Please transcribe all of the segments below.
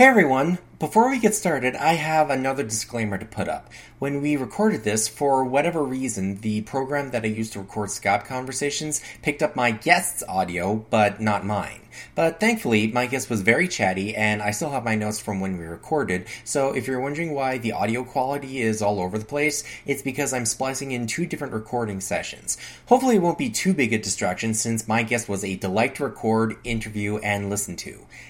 Hey everyone! Before we get started, I have another disclaimer to put up. When we recorded this, for whatever reason, the program that I used to record Skype conversations picked up my guest's audio, but not mine. But thankfully, my guest was very chatty, and I still have my notes from when we recorded, so if you're wondering why the audio quality is all over the place, it's because I'm splicing in two different recording sessions. Hopefully, it won't be too big a distraction since my guest was a delight to record, interview, and listen to.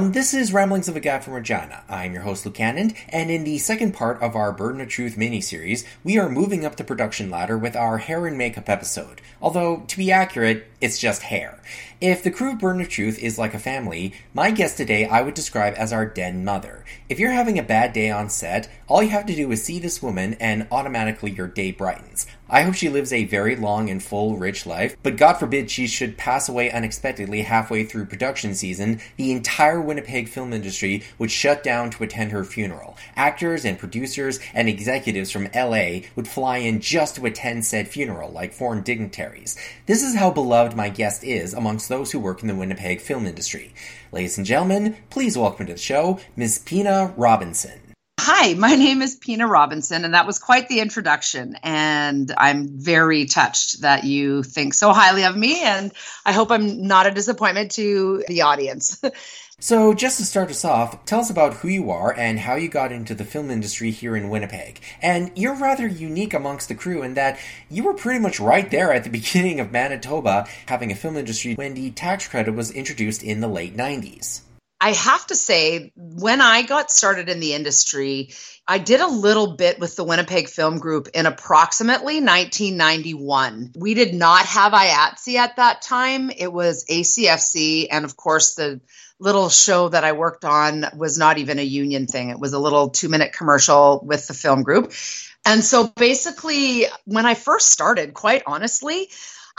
Everyone, this is Ramblings of a Guy from Regina. I'm your host, Luke Cannon, and in the second part of our Burden of Truth mini-series, we are moving up the production ladder with our hair and makeup episode. Although, to be accurate, it's just hair. If the crew of Burden of Truth is like a family, my guest today I would describe as our den mother. If you're having a bad day on set, all you have to do is see this woman and automatically your day brightens. I hope she lives a very long and full, rich life, but God forbid she should pass away unexpectedly halfway through production season, the entire Winnipeg film industry would shut down to attend her funeral. Actors and producers and executives from LA would fly in just to attend said funeral, like foreign dignitaries. This is how beloved my guest is amongst those who work in the Winnipeg film industry. Ladies and gentlemen, please welcome to the show Ms. Pina Robinson. Hi, my name is Pina Robinson, and that was quite the introduction. And I'm very touched that you think so highly of me, and I hope I'm not a disappointment to the audience. So, just to start us off, tell us about who you are and how you got into the film industry here in Winnipeg. And you're rather unique amongst the crew in that you were pretty much right there at the beginning of Manitoba having a film industry when the tax credit was introduced in the late 90s. I have to say, when I got started in the industry, I did a little bit with the Winnipeg Film Group in approximately 1991. We did not have IATSE at that time. It was ACFC, and of course, the little show that I worked on was not even a union thing. It was a little two minute commercial with the film group. And so basically, when I first started, quite honestly,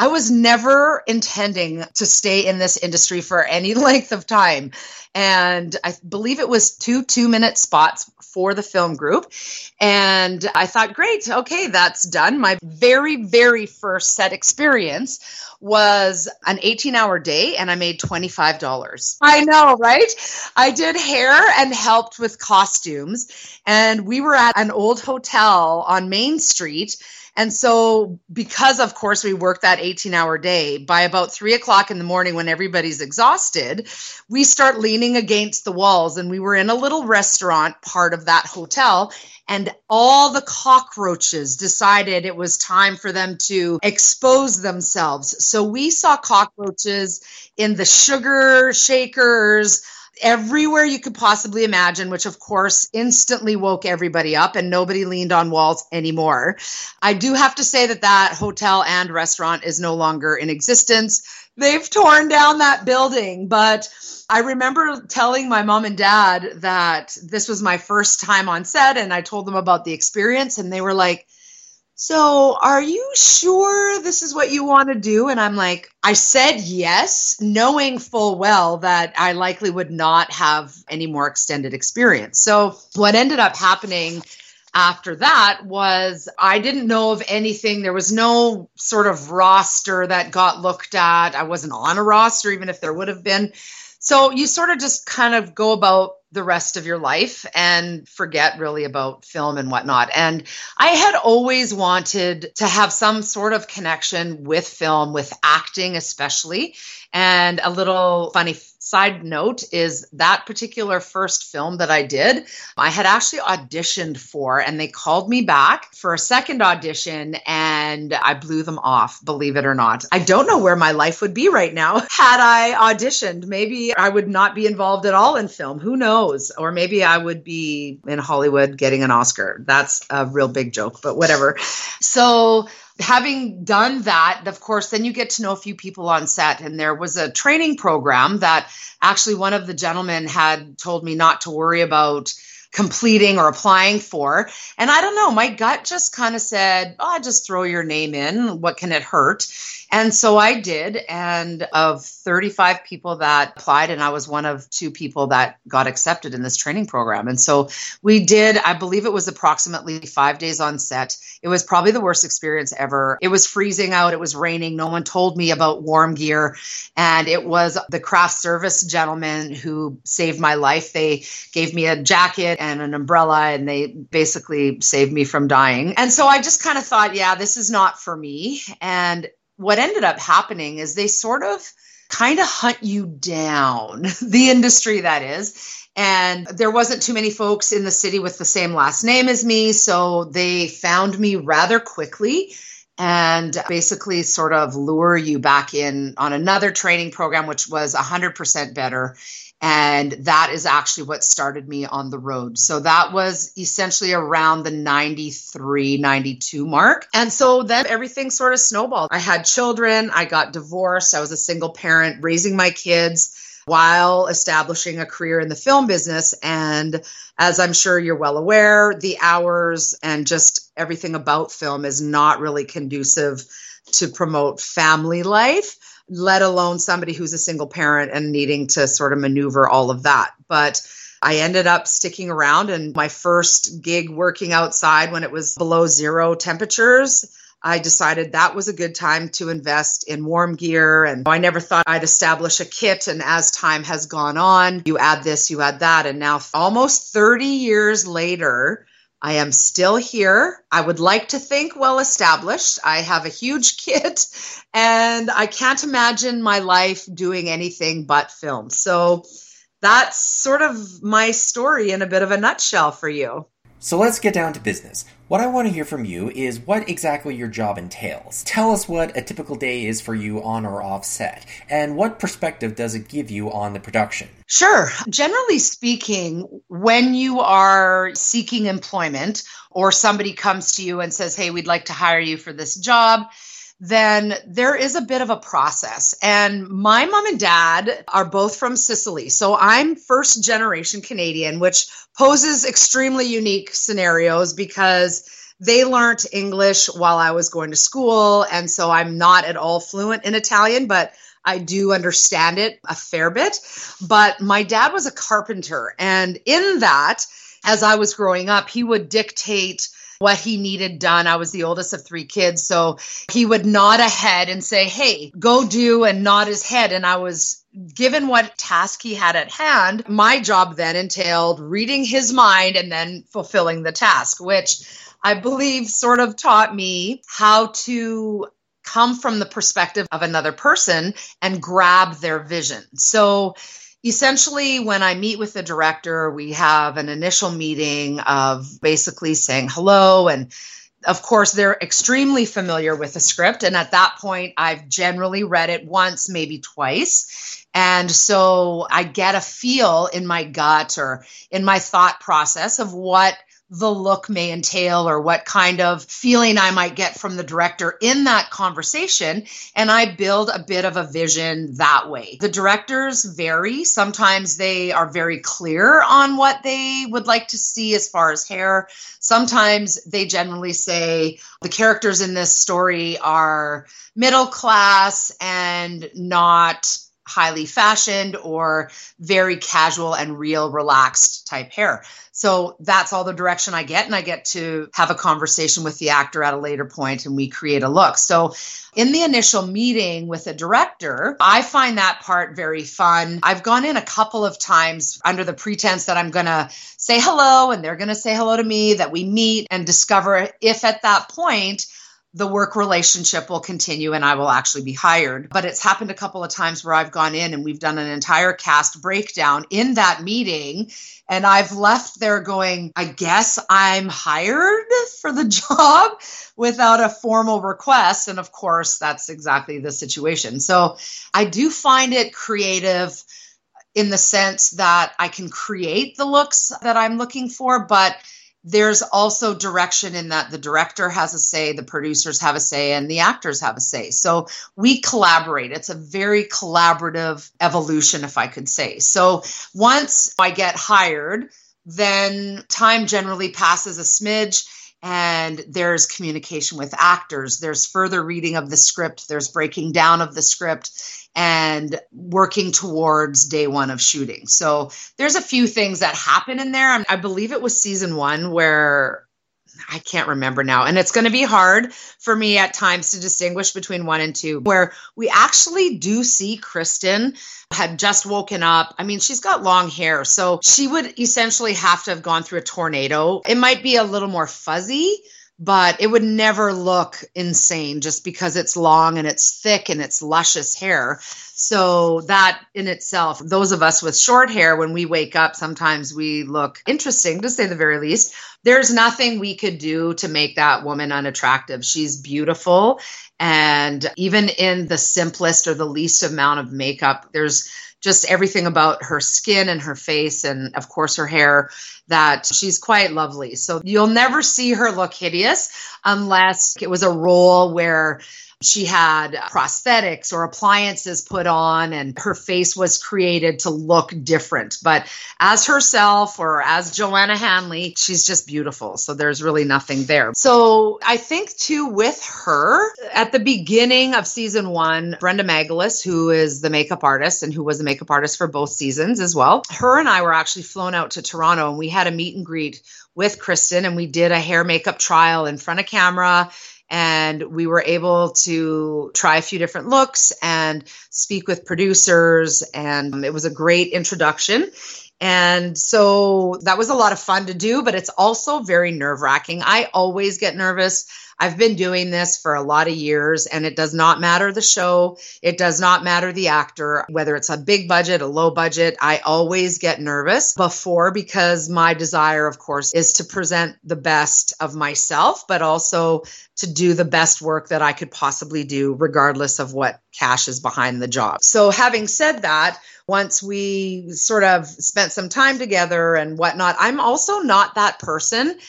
I was never intending to stay in this industry for any length of time. And I believe it was two two minute spots for the film group. And I thought, great, okay, that's done. My very, very first set experience was an 18 hour day and I made $25. I know, right? I did hair and helped with costumes. And we were at an old hotel on Main Street and so, because of course we work that 18 hour day, by about three o'clock in the morning when everybody's exhausted, we start leaning against the walls. And we were in a little restaurant part of that hotel. And all the cockroaches decided it was time for them to expose themselves. So we saw cockroaches in the sugar shakers, everywhere you could possibly imagine, which of course instantly woke everybody up and nobody leaned on walls anymore. I do have to say that that hotel and restaurant is no longer in existence. They've torn down that building, but I remember telling my mom and dad that this was my first time on set and I told them about the experience and they were like, so, are you sure this is what you want to do? And I'm like, I said yes, knowing full well that I likely would not have any more extended experience. So, what ended up happening after that was I didn't know of anything. There was no sort of roster that got looked at. I wasn't on a roster, even if there would have been. So, you sort of just kind of go about the rest of your life and forget really about film and whatnot. And I had always wanted to have some sort of connection with film, with acting especially. And a little funny side note is that particular first film that I did, I had actually auditioned for, and they called me back for a second audition, and I blew them off, believe it or not. I don't know where my life would be right now had I auditioned. Maybe I would not be involved at all in film. Who knows? Or maybe I would be in Hollywood getting an Oscar. That's a real big joke, but whatever. So, having done that, of course, then you get to know a few people on set. And there was a training program that actually one of the gentlemen had told me not to worry about completing or applying for. And I don't know, my gut just kind of said, oh, just throw your name in. What can it hurt? And so I did. And of 35 people that applied, and I was one of two people that got accepted in this training program. And so we did, I believe it was approximately five days on set. It was probably the worst experience ever. It was freezing out, it was raining. No one told me about warm gear. And it was the craft service gentleman who saved my life. They gave me a jacket and an umbrella, and they basically saved me from dying. And so I just kind of thought, yeah, this is not for me. And what ended up happening is they sort of kind of hunt you down, the industry that is. And there wasn't too many folks in the city with the same last name as me. So they found me rather quickly and basically sort of lure you back in on another training program, which was 100% better. And that is actually what started me on the road. So that was essentially around the 93, 92 mark. And so then everything sort of snowballed. I had children, I got divorced, I was a single parent raising my kids while establishing a career in the film business. And as I'm sure you're well aware, the hours and just everything about film is not really conducive to promote family life let alone somebody who's a single parent and needing to sort of maneuver all of that. But I ended up sticking around, and my first gig working outside when it was below zero temperatures. I decided that was a good time to invest in warm gear. And I never thought I'd establish a kit. And as time has gone on, you add this, you add that. And now, almost 30 years later, I am still here. I would like to think well established. I have a huge kit and I can't imagine my life doing anything but film. So that's sort of my story in a bit of a nutshell for you. So let's get down to business. What I want to hear from you is what exactly your job entails. Tell us what a typical day is for you on or off set, and what perspective does it give you on the production? Sure. Generally speaking, when you are seeking employment or somebody comes to you and says, Hey, we'd like to hire you for this job, then there is a bit of a process. And my mom and dad are both from Sicily. So I'm first generation Canadian, which poses extremely unique scenarios because they learned English while I was going to school. And so I'm not at all fluent in Italian, but I do understand it a fair bit. But my dad was a carpenter. And in that, as I was growing up, he would dictate what he needed done. I was the oldest of three kids. So he would nod ahead and say, Hey, go do and nod his head. And I was given what task he had at hand. My job then entailed reading his mind and then fulfilling the task, which I believe sort of taught me how to come from the perspective of another person and grab their vision. So essentially when i meet with the director we have an initial meeting of basically saying hello. And of course they're extremely familiar with the script. And at that point i've generally read it once maybe twice. And so i get a feel in my gut or in my thought process of what the look may entail or what kind of feeling I might get from the director in that conversation. And I build a bit of a vision that way. The directors vary. Sometimes they are very clear on what they would like to see as far as hair. Sometimes they generally say the characters in this story are middle class and not highly fashioned or very casual and real relaxed type hair. So that's all the direction I get. And I get to have a conversation with the actor at a later point and we create a look. So in the initial meeting with a director, I find that part very fun. I've gone in a couple of times under the pretense that I'm going to say hello and they're going to say hello to me, that we meet and discover if at that point, the work relationship will continue and I will actually be hired. But it's happened a couple of times where I've gone in and we've done an entire cast breakdown in that meeting. And I've left there going, I guess I'm hired for the job without a formal request. And of course, that's exactly the situation. So I do find it creative in the sense that I can create the looks that I'm looking for, but there's also direction in that the director has a say, the producers have a say, and the actors have a say. So we collaborate. It's a very collaborative evolution, if I could say. So once I get hired, then time generally passes a smidge and there's communication with actors. There's further reading of the script. There's breaking down of the script and working towards day one of shooting. So there's a few things that happen in there. I believe it was season one where I can't remember now. And it's going to be hard for me at times to distinguish between one and two, where we actually do see Kristin had just woken up. I mean, she's got long hair. So she would essentially have to have gone through a tornado. It might be a little more fuzzy, but it would never look insane just because it's long and it's thick and it's luscious hair. So that in itself, those of us with short hair, when we wake up, sometimes we look interesting to say the very least. There's nothing we could do to make that woman unattractive. She's beautiful. And even in the simplest or the least amount of makeup, there's just everything about her skin and her face and of course her hair that she's quite lovely. So you'll never see her look hideous unless it was a role where she had prosthetics or appliances put on and her face was created to look different. But as herself or as Joanna Hanlon, she's just beautiful. So there's really nothing there. So I think too with her at the beginning of season one, Brenda Magalis, who is the makeup artist and who was the makeup artist for both seasons as well, her and I were actually flown out to Toronto and we had a meet and greet with Kristin and we did a hair makeup trial in front of camera and we were able to try a few different looks and speak with producers and it was a great introduction. And so that was a lot of fun to do but it's also very nerve wracking i always get nervous I've been doing this for a lot of years, and it does not matter the show. It does not matter the actor, whether it's a big budget, a low budget. I always get nervous before because my desire, of course, is to present the best of myself, but also to do the best work that I could possibly do, regardless of what cash is behind the job. So, having said that, once we sort of spent some time together and whatnot, I'm also not that person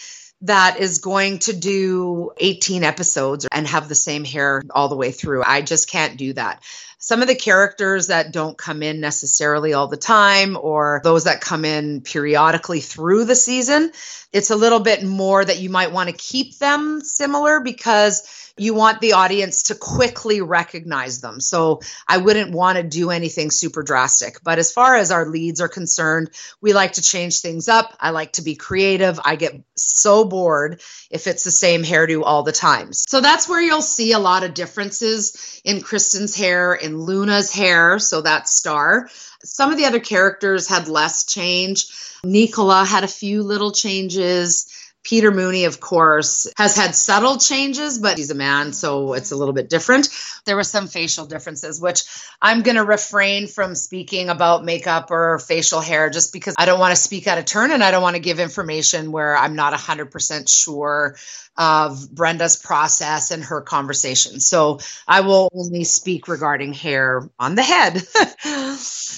that is going to do 18 episodes and have the same hair all the way through. I just can't do that. Some of the characters that don't come in necessarily all the time, or those that come in periodically through the season, it's a little bit more that you might want to keep them similar because you want the audience to quickly recognize them. So I wouldn't want to do anything super drastic. But as far as our leads are concerned, we like to change things up. I like to be creative. I get so bored if it's the same hairdo all the time. So that's where you'll see a lot of differences in Kristin's hair, in Luna's hair. So that's Star. Some of the other characters had less change. Nicola had a few little changes. Peter Mooney, of course, has had subtle changes, but he's a man, so it's a little bit different. There were some facial differences, which I'm going to refrain from speaking about makeup or facial hair just because I don't want to speak out of turn and I don't want to give information where I'm not 100% sure of Brenda's process and her conversation. So I will only speak regarding hair on the head.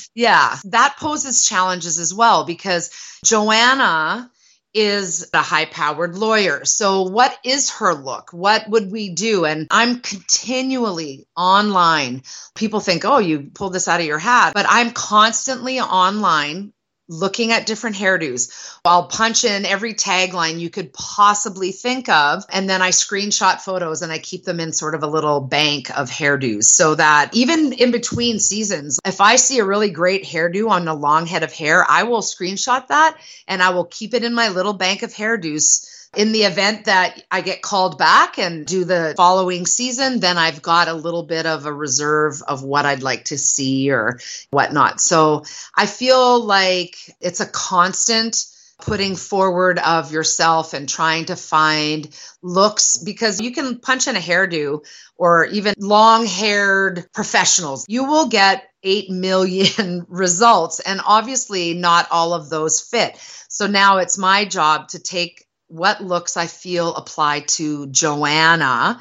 yeah, that poses challenges as well because Joanna is a high powered lawyer. So, what is her look? What would we do? And I'm continually online. People think, oh, you pulled this out of your hat, but I'm constantly online looking at different hairdos. I'll punch in every tagline you could possibly think of. And then I screenshot photos and I keep them in sort of a little bank of hairdos so that even in between seasons, if I see a really great hairdo on a long head of hair, I will screenshot that and I will keep it in my little bank of hairdos in the event that I get called back and do the following season, then I've got a little bit of a reserve of what I'd like to see or whatnot. So I feel like it's a constant putting forward of yourself and trying to find looks because you can punch in a hairdo or even long haired professionals. You will get 8 million results, and obviously, not all of those fit. So now it's my job to take what looks I feel apply to Joanna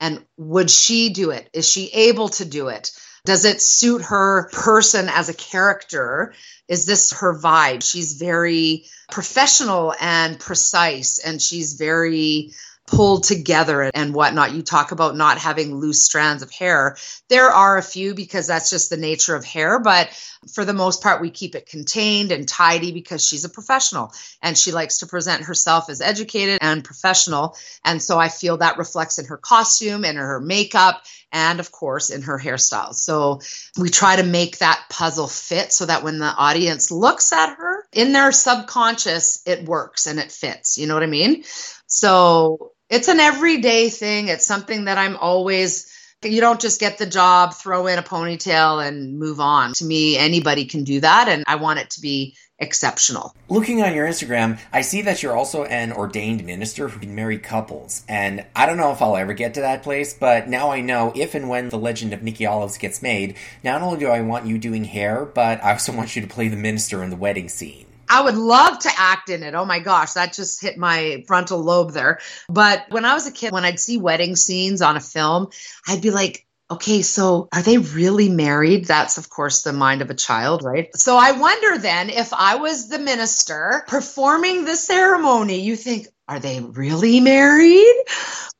and would she do it? Is she able to do it? Does it suit her person as a character? Is this her vibe? She's very professional and precise, and she's very pulled together and whatnot. You talk about not having loose strands of hair. There are a few because that's just the nature of hair, but for the most part, we keep it contained and tidy because she's a professional and she likes to present herself as educated and professional. And so I feel that reflects in her costume and her makeup and, of course, in her hairstyles. So we try to make that puzzle fit so that when the audience looks at her in their subconscious, it works and it fits. You know what I mean? So it's an everyday thing. It's something that I'm always you don't just get the job, throw in a ponytail, and move on. To me, anybody can do that. And I want it to be exceptional. Looking on your Instagram, I see that you're also an ordained minister who can marry couples. And I don't know if I'll ever get to that place, but now I know if and when The Legend of Nikki Olives gets made, not only do I want you doing hair, but I also want you to play the minister in the wedding scene. I would love to act in it. Oh my gosh, that just hit my frontal lobe there. But when I was a kid, when I'd see wedding scenes on a film, I'd be like, okay, so are they really married? That's, of course, the mind of a child, right? So I wonder then if I was the minister performing the ceremony, you think, are they really married?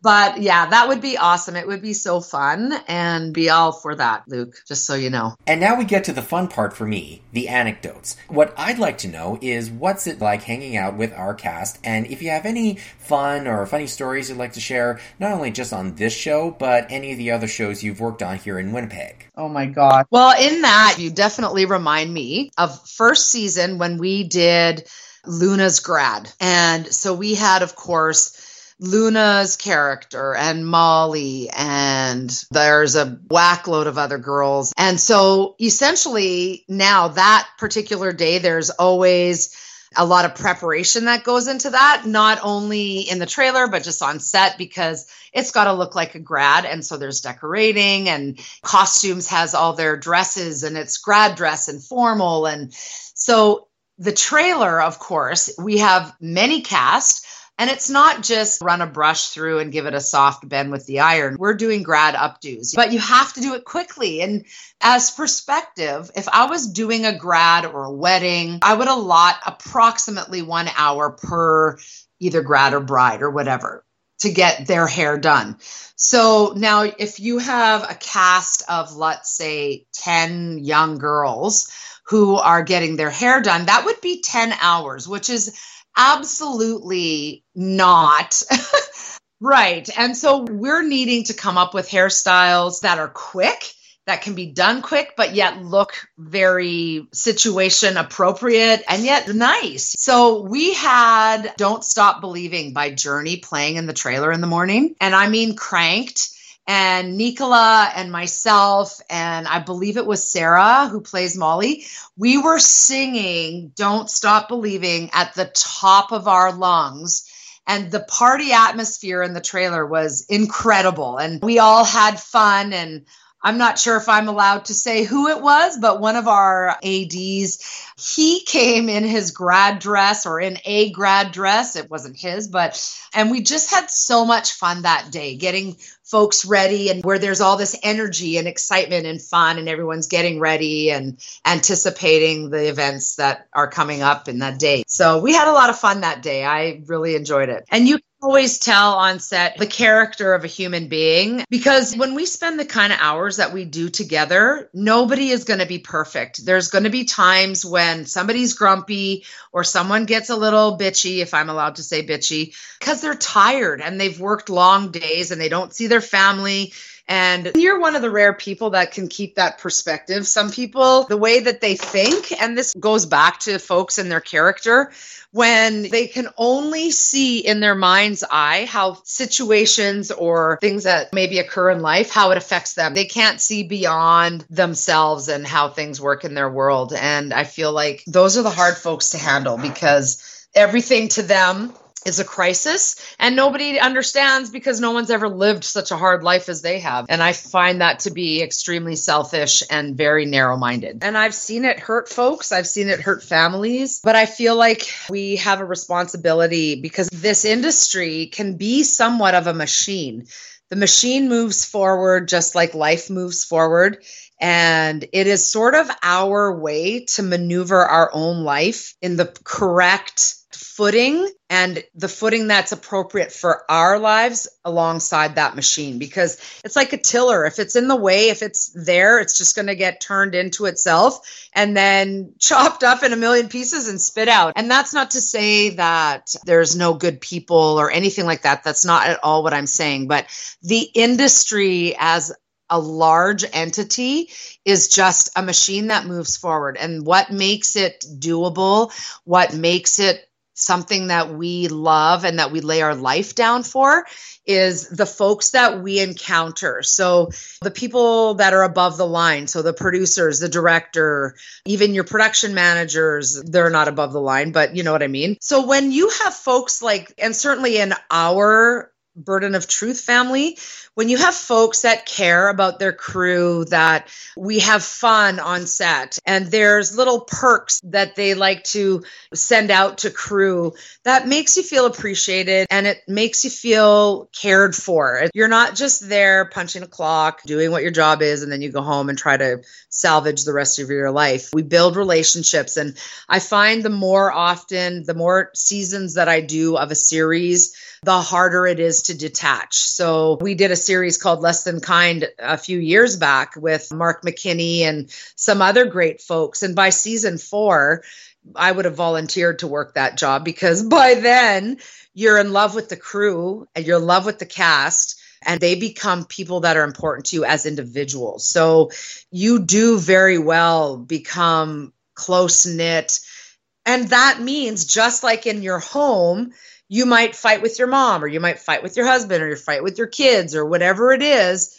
But yeah, that would be awesome. It would be so fun and be all for that, Luke, just so you know. And now we get to the fun part for me the anecdotes. What I'd like to know is what's it like hanging out with our cast? And if you have any fun or funny stories you'd like to share, not only just on this show, but any of the other shows you've worked on here in Winnipeg. Oh my God. Well, in that, you definitely remind me of first season when we did Luna's grad. And so we had, of course, Luna's character and Molly, and there's a whack load of other girls. And so essentially, now that particular day, there's always a lot of preparation that goes into that, not only in the trailer, but just on set because it's got to look like a grad. And so there's decorating and costumes has all their dresses and it's grad dress and formal. And so the trailer, of course, we have many cast. And it's not just run a brush through and give it a soft bend with the iron. We're doing grad updos, but you have to do it quickly. And as perspective, if I was doing a grad or a wedding, I would allot approximately one hour per either grad or bride or whatever to get their hair done. So now, if you have a cast of, let's say, 10 young girls, who are getting their hair done, that would be 10 hours, which is absolutely not. right. And so we're needing to come up with hairstyles that are quick that can be done quick, but yet look very situation appropriate and yet nice. So we had Don't Stop Believing by Journey playing in the trailer in the morning. And I mean cranked and Nicola and myself, and I believe it was Sarah who plays Molly, we were singing Don't Stop Believing at the top of our lungs. And the party atmosphere in the trailer was incredible. And we all had fun. And I'm not sure if I'm allowed to say who it was, but one of our ADs, he came in his grad dress or in a grad dress. It wasn't his, but, and we just had so much fun that day getting folks ready and where there's all this energy and excitement and fun and everyone's getting ready and anticipating the events that are coming up in that day. So we had a lot of fun that day. I really enjoyed it. And you always tell on set the character of a human being because when we spend the kind of hours that we do together, nobody is going to be perfect. There's going to be times when somebody's grumpy or someone gets a little bitchy, if I'm allowed to say bitchy, because they're tired and they've worked long days and they don't see their family. And you're one of the rare people that can keep that perspective. Some people, the way that they think, and this goes back to folks and their character, when they can only see in their mind's eye how situations or things that maybe occur in life, how it affects them. They can't see beyond themselves and how things work in their world. And I feel like those are the hard folks to handle because everything to them is a crisis and nobody understands because no one's ever lived such a hard life as they have. And i find that to be extremely selfish and very narrow-minded. And i've seen it hurt folks i've seen it hurt families but i feel like we have a responsibility because this industry can be somewhat of a machine. The machine moves forward just like life moves forward And it is sort of our way to maneuver our own life in the correct footing and the footing that's appropriate for our lives alongside that machine. Because it's like a tiller. If it's in the way if it's there it's just going to get turned into itself and then chopped up in a million pieces and spit out. And that's not to say that there's no good people or anything like that. That's not at all what i'm saying. But the industry as a large entity is just a machine that moves forward. And what makes it doable, what makes it something that we love and that we lay our life down for is the folks that we encounter. So, the people that are above the line, so the producers, the director, even your production managers, they're not above the line, but you know what I mean. So, when you have folks like, and certainly in our Burden of Truth family, when you have folks that care about their crew, that we have fun on set, and there's little perks that they like to send out to crew, that makes you feel appreciated and it makes you feel cared for. You're not just there punching a clock, doing what your job is, and then you go home and try to salvage the rest of your life. We build relationships, and I find the more often, the more seasons that I do of a series, the harder it is to detach. So we did a series called Less Than Kind a few years back with Mark McKinney and some other great folks. And by season four, I would have volunteered to work that job because by then you're in love with the crew and you're in love with the cast and they become people that are important to you as individuals. So you do very well become close knit. And that means just like in your home, you might fight with your mom or you might fight with your husband or you fight with your kids or whatever it is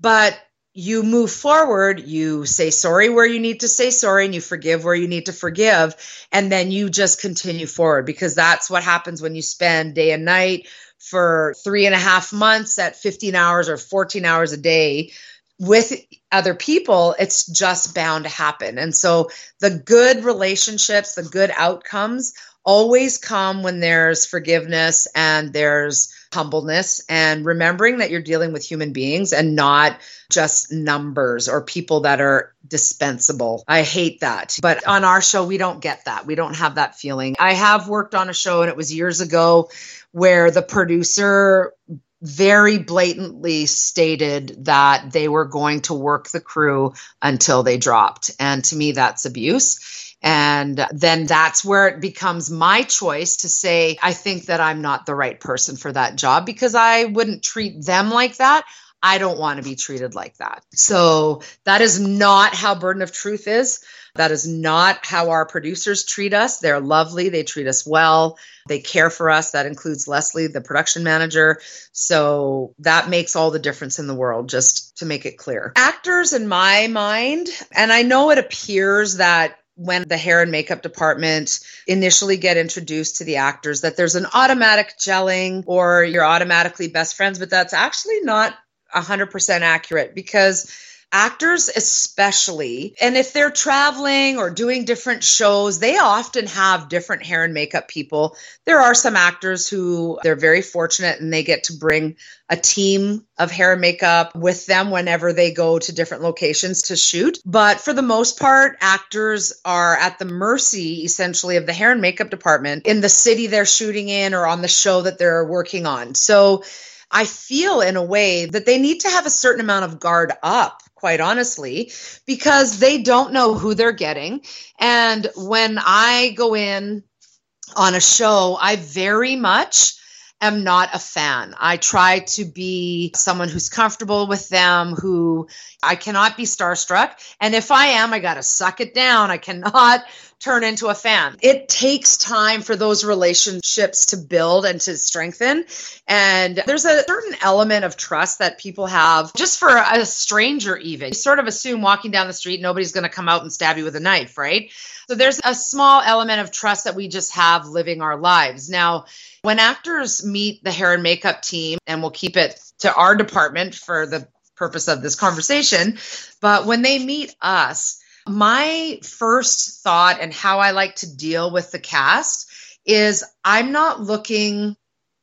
but you move forward you say sorry where you need to say sorry and you forgive where you need to forgive and then you just continue forward because that's what happens when you spend day and night for three and a half months at 15 hours or 14 hours a day with other people, it's just bound to happen. And so the good relationships, the good outcomes always come when there's forgiveness and there's humbleness and remembering that you're dealing with human beings and not just numbers or people that are dispensable. I hate that. But on our show, we don't get that. We don't have that feeling. I have worked on a show, and it was years ago, where the producer very blatantly stated that they were going to work the crew until they dropped. And to me, that's abuse. And then that's where it becomes my choice to say, I think that I'm not the right person for that job because I wouldn't treat them like that. I don't want to be treated like that. So that is not how Burden of Truth is. That is not how our producers treat us. They're lovely. They treat us well. They care for us. That includes Leslie, the production manager. So that makes all the difference in the world, just to make it clear. Actors, in my mind, and I know it appears that when the hair and makeup department initially get introduced to the actors that there's an automatic gelling or you're automatically best friends, but that's actually not 100% accurate because actors especially and if they're traveling or doing different shows they often have different hair and makeup people. There are some actors who they're very fortunate and they get to bring a team of hair and makeup with them whenever they go to different locations to shoot. But for the most part actors are at the mercy essentially of the hair and makeup department in the city they're shooting in or on the show that they're working on. So I feel in a way that they need to have a certain amount of guard up quite honestly, because they don't know who they're getting. And when I go in on a show, I very much am not a fan. I try to be someone who's comfortable with them, who I cannot be starstruck. And if I am, I got to suck it down. I cannot turn into a fan. It takes time for those relationships to build and to strengthen. And there's a certain element of trust that people have just for a stranger, even. You sort of assume walking down the street, nobody's going to come out and stab you with a knife, right? So there's a small element of trust that we just have living our lives. Now, when actors meet the hair and makeup team, and we'll keep it to our department for the purpose of this conversation, but when they meet us, my first thought and how I like to deal with the cast is I'm not looking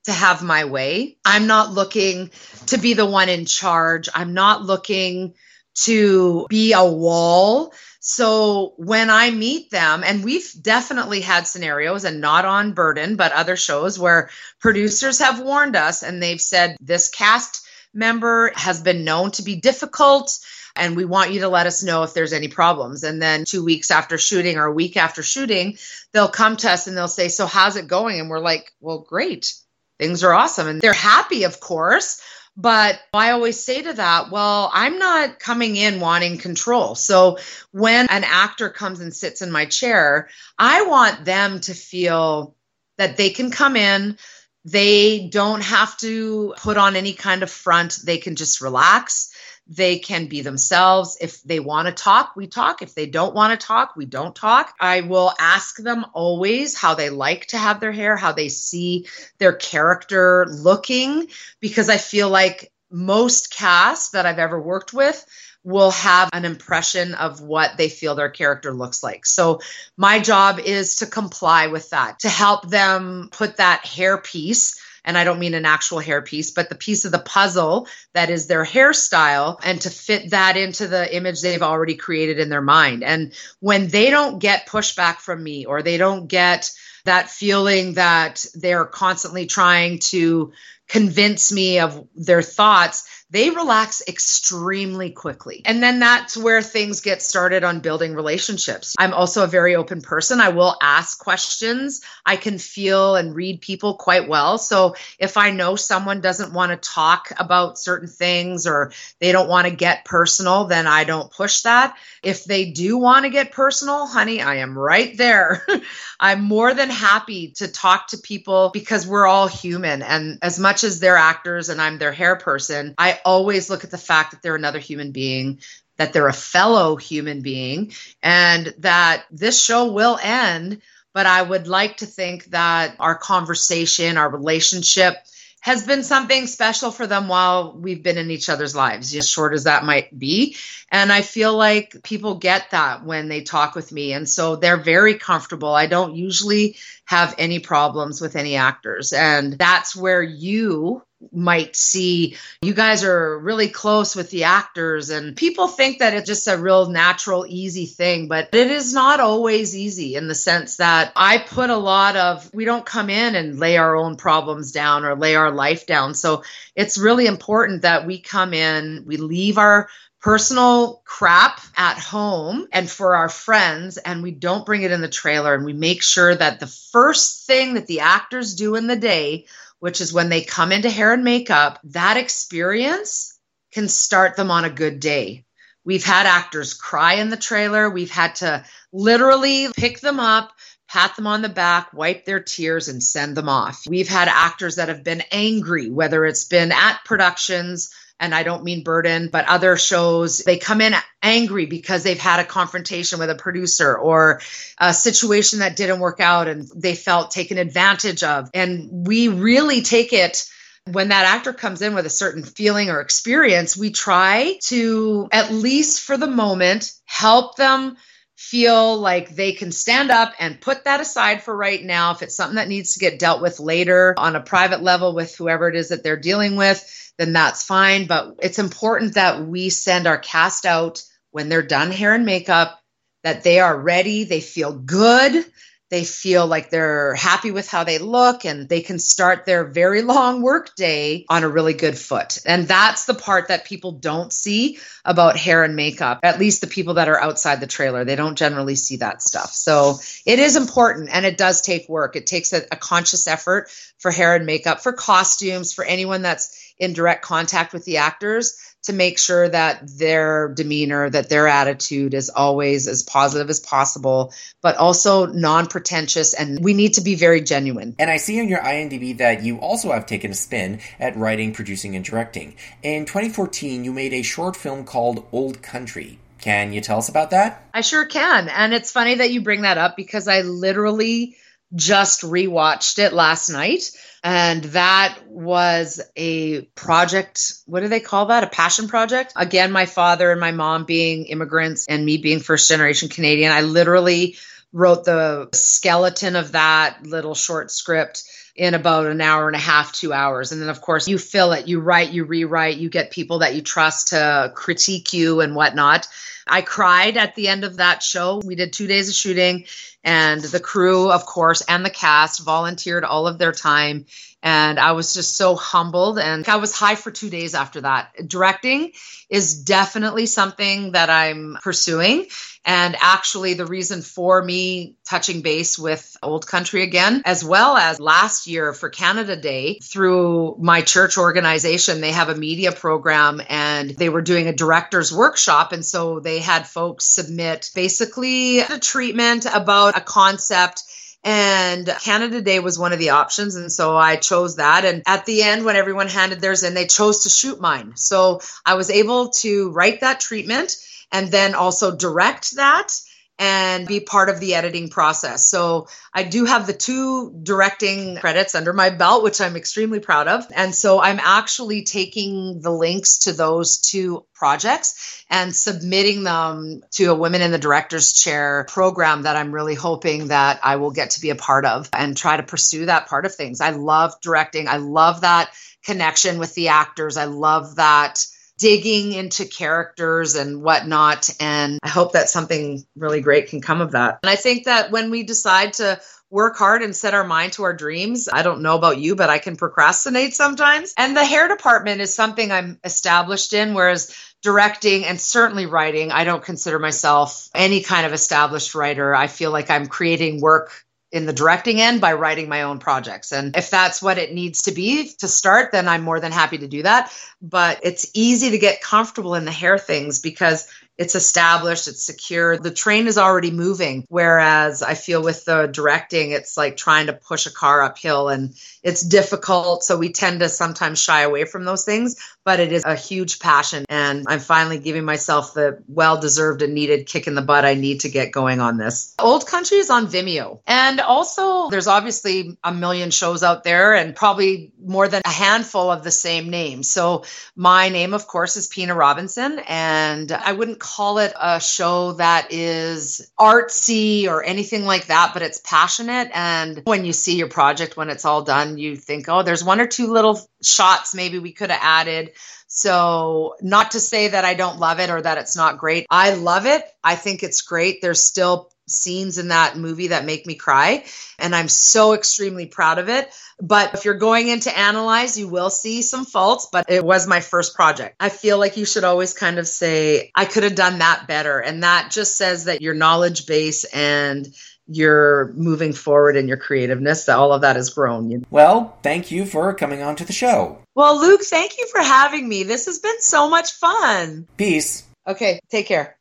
to have my way. I'm not looking to be the one in charge. I'm not looking to be a wall. So when I meet them, and we've definitely had scenarios, and not on Burden, but other shows where producers have warned us and they've said this cast member has been known to be difficult and we want you to let us know if there's any problems. And then two weeks after shooting or a week after shooting, they'll come to us and they'll say, So, how's it going? And we're like, Well, great. Things are awesome. And they're happy, of course. But I always say to that, well, I'm not coming in wanting control. So when an actor comes and sits in my chair, I want them to feel that they can come in, they don't have to put on any kind of front, they can just relax they can be themselves. If they want to talk, we talk. If they don't want to talk, we don't talk. I will ask them always how they like to have their hair, how they see their character looking, because I feel like most casts that I've ever worked with will have an impression of what they feel their character looks like. So my job is to comply with that, to help them put that hair piece and I don't mean an actual hair piece, but the piece of the puzzle that is their hairstyle and to fit that into the image they've already created in their mind. And when they don't get pushback from me or they don't get that feeling that they're constantly trying to convince me of their thoughts, they relax extremely quickly. And then that's where things get started on building relationships. I'm also a very open person. I will ask questions. I can feel and read people quite well. So if I know someone doesn't want to talk about certain things or they don't want to get personal, then I don't push that. If they do want to get personal, honey, I am right there. I'm more than happy to talk to people because we're all human. And as much as they're actors and I'm their hair person, I always look at the fact that they're another human being, that they're a fellow human being, and that this show will end. But I would like to think that our conversation, our relationship, has been something special for them while we've been in each other's lives, as short as that might be. And I feel like people get that when they talk with me. And so they're very comfortable. I don't usually have any problems with any actors. And that's where you might see. You guys are really close with the actors and people think that it's just a real natural easy thing but it is not always easy in the sense that i put a lot of we don't come in and lay our own problems down or lay our life down. So it's really important that we come in we leave our personal crap at home and for our friends and we don't bring it in the trailer and we make sure that the first thing that the actors do in the day which is when they come into hair and makeup, that experience can start them on a good day. We've had actors cry in the trailer. We've had to literally pick them up, pat them on the back, wipe their tears, and send them off. We've had actors that have been angry, whether it's been at productions and I don't mean burden, but other shows, they come in angry because they've had a confrontation with a producer or a situation that didn't work out and they felt taken advantage of. And we really take it when that actor comes in with a certain feeling or experience, we try to, at least for the moment, help them feel like they can stand up and put that aside for right now. If it's something that needs to get dealt with later on a private level with whoever it is that they're dealing with, then that's fine. But it's important that we send our cast out when they're done hair and makeup, that they are ready, they feel good, they feel like they're happy with how they look and they can start their very long work day on a really good foot. And that's the part that people don't see about hair and makeup, at least the people that are outside the trailer. They don't generally see that stuff. So it is important and it does take work. It takes a, a conscious effort for hair and makeup, for costumes, for anyone that's in direct contact with the actors to make sure that their demeanor, that their attitude is always as positive as possible, but also non pretentious. And we need to be very genuine. And I see on your IMDb that you also have taken a spin at writing, producing, and directing. In 2014, you made a short film called Old Country. Can you tell us about that? I sure can. And it's funny that you bring that up because I literally just rewatched it last night. And that was a project what do they call that? A passion project? Again my father and my mom being immigrants and me being first generation canadian. I literally wrote the skeleton of that little short script in about an hour and a half, two hours. And then, of course, you fill it, you write, you rewrite, you get people that you trust to critique you and whatnot. I cried at the end of that show. We did two days of shooting, and the crew, of course, and the cast volunteered all of their time. And I was just so humbled. And I was high for two days after that. Directing is definitely something that I'm pursuing. And actually, the reason for me touching base with Old Country again, as well as last year for Canada Day through my church organization, they have a media program and they were doing a director's workshop. And so they had folks submit basically a treatment about a concept and Canada Day was one of the options. And so I chose that. And at the end, when everyone handed theirs in, they chose to shoot mine. So I was able to write that treatment and then also direct that and be part of the editing process. So I do have the two directing credits under my belt, which I'm extremely proud of. And so I'm actually taking the links to those two projects and submitting them to a Women in the Director's Chair program that I'm really hoping that I will get to be a part of and try to pursue that part of things. I love directing. I love that connection with the actors. I love that digging into characters and whatnot. And I hope that something really great can come of that. And I think that when we decide to work hard and set our mind to our dreams. I don't know about you, but I can procrastinate sometimes. And the hair department is something I'm established in, whereas directing and certainly writing, I don't consider myself any kind of established writer. I feel like I'm creating work in the directing end by writing my own projects. And if that's what it needs to be to start, then I'm more than happy to do that. But it's easy to get comfortable in the hair things because it's established, it's secure. The train is already moving. Whereas I feel with the directing, it's like trying to push a car uphill and it's difficult. So we tend to sometimes shy away from those things, but it is a huge passion. And I'm finally giving myself the well deserved and needed kick in the butt I need to get going on this. Old Country is on Vimeo. And also, there's obviously a million shows out there and probably more than a handful of the same name. So my name, of course, is Pina Robinson. And I wouldn't call it a show that is artsy or anything like that, but it's passionate. And when you see your project, when it's all done, you think, oh, there's one or two little shots maybe we could have added. So, not to say that I don't love it or that it's not great. I love it. I think it's great. There's still scenes in that movie that make me cry and i'm so extremely proud of it but if you're going in to analyze you will see some faults but it was my first project i feel like you should always kind of say i could have done that better and that just says that your knowledge base and your moving forward in your creativeness that all of that has grown well thank you for coming on to the show. Well luke thank you for having me. This has been so much fun. Peace. Okay take care